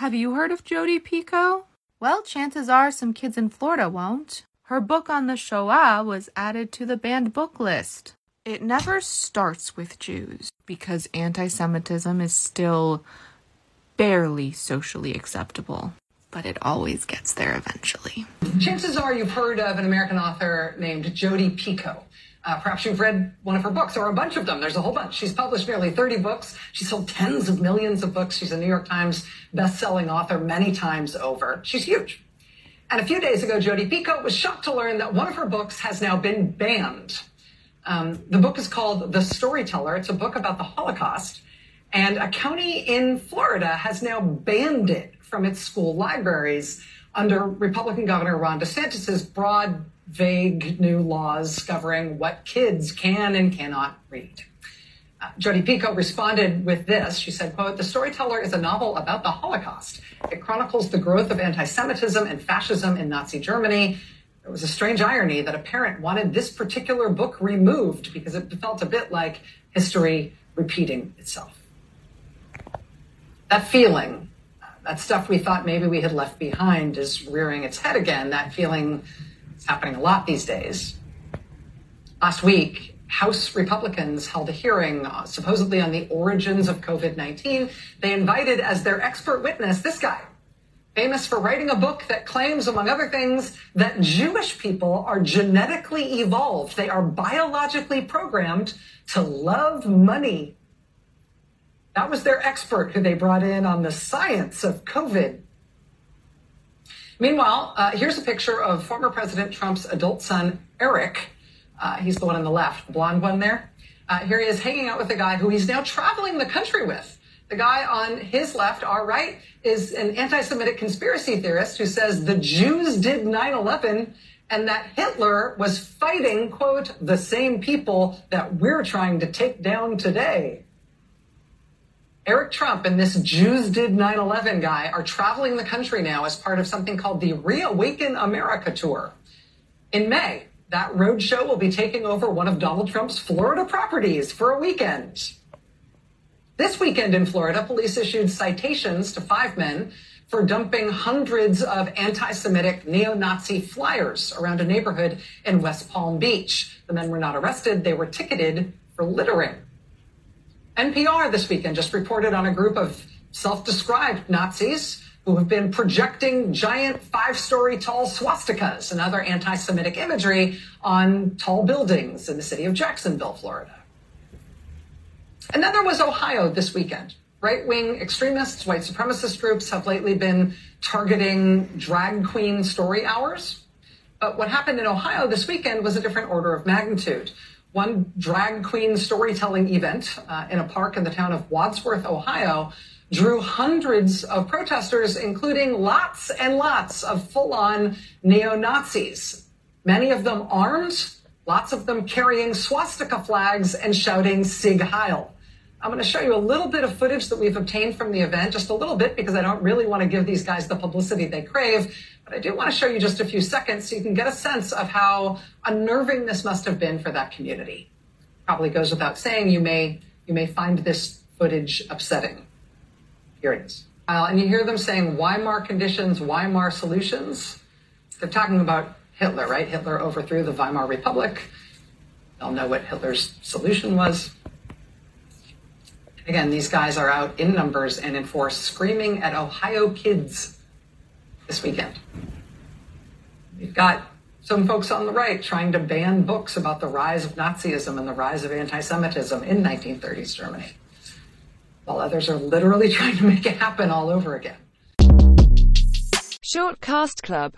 Have you heard of Jodi Picoult? Well, chances are some kids in Florida won't. Her book on the Shoah was added to the banned book list. It never starts with Jews because anti Semitism is still barely socially acceptable, but it always gets there eventually. Chances are you've heard of an American author named Jodi Picoult. Uh, perhaps you've read one of her books or a bunch of them. There's a whole bunch. She's published nearly 30 books. She's sold tens of millions of books. She's a New York Times best-selling author many times over. She's huge. And a few days ago, Jodi Picoult was shocked to learn that one of her books has now been banned. Um, the book is called The Storyteller. It's a book about the Holocaust. And a county in Florida has now banned it from its school libraries under Republican Governor Ron DeSantis's broad vague new laws covering what kids can and cannot read. Uh, Picoult responded with this. She said, quote, the storyteller is a novel about the Holocaust. It chronicles the growth of anti-Semitism and fascism in Nazi Germany. It was a strange irony that a parent wanted this particular book removed because it felt a bit like history repeating itself. That feeling, that stuff we thought maybe we had left behind is rearing its head again. That feeling happening a lot these days. Last week, House Republicans held a hearing uh, supposedly on the origins of COVID 19. They invited as their expert witness this guy, famous for writing a book that claims, among other things, that Jewish people are genetically evolved. They are biologically programmed to love money. That was their expert who they brought in on the science of COVID. Meanwhile, uh, here's a picture of former President Trump's adult son, Eric. Uh, he's the one on the left, the blonde one there. Uh, here he is hanging out with a guy who he's now traveling the country with. The guy on his left, our right, is an anti Semitic conspiracy theorist who says the Jews did 9 11 and that Hitler was fighting, quote, the same people that we're trying to take down today. Eric Trump and this Jews did 9 11 guy are traveling the country now as part of something called the Reawaken America Tour. In May, that roadshow will be taking over one of Donald Trump's Florida properties for a weekend. This weekend in Florida, police issued citations to five men for dumping hundreds of anti Semitic neo Nazi flyers around a neighborhood in West Palm Beach. The men were not arrested, they were ticketed for littering. NPR this weekend just reported on a group of self described Nazis who have been projecting giant five story tall swastikas and other anti Semitic imagery on tall buildings in the city of Jacksonville, Florida. And then there was Ohio this weekend. Right wing extremists, white supremacist groups have lately been targeting drag queen story hours. But what happened in Ohio this weekend was a different order of magnitude one drag queen storytelling event uh, in a park in the town of Wadsworth, Ohio, drew hundreds of protesters, including lots and lots of full on neo Nazis, many of them armed, lots of them carrying swastika flags and shouting Sig Heil. I'm going to show you a little bit of footage that we've obtained from the event, just a little bit, because I don't really want to give these guys the publicity they crave. But I do want to show you just a few seconds so you can get a sense of how unnerving this must have been for that community. Probably goes without saying, you may, you may find this footage upsetting. Here it is. Uh, and you hear them saying Weimar conditions, Weimar solutions. They're talking about Hitler, right? Hitler overthrew the Weimar Republic. They'll know what Hitler's solution was. Again, these guys are out in numbers and in force screaming at Ohio kids this weekend. We've got some folks on the right trying to ban books about the rise of Nazism and the rise of anti Semitism in 1930s Germany, while others are literally trying to make it happen all over again. Short Cast Club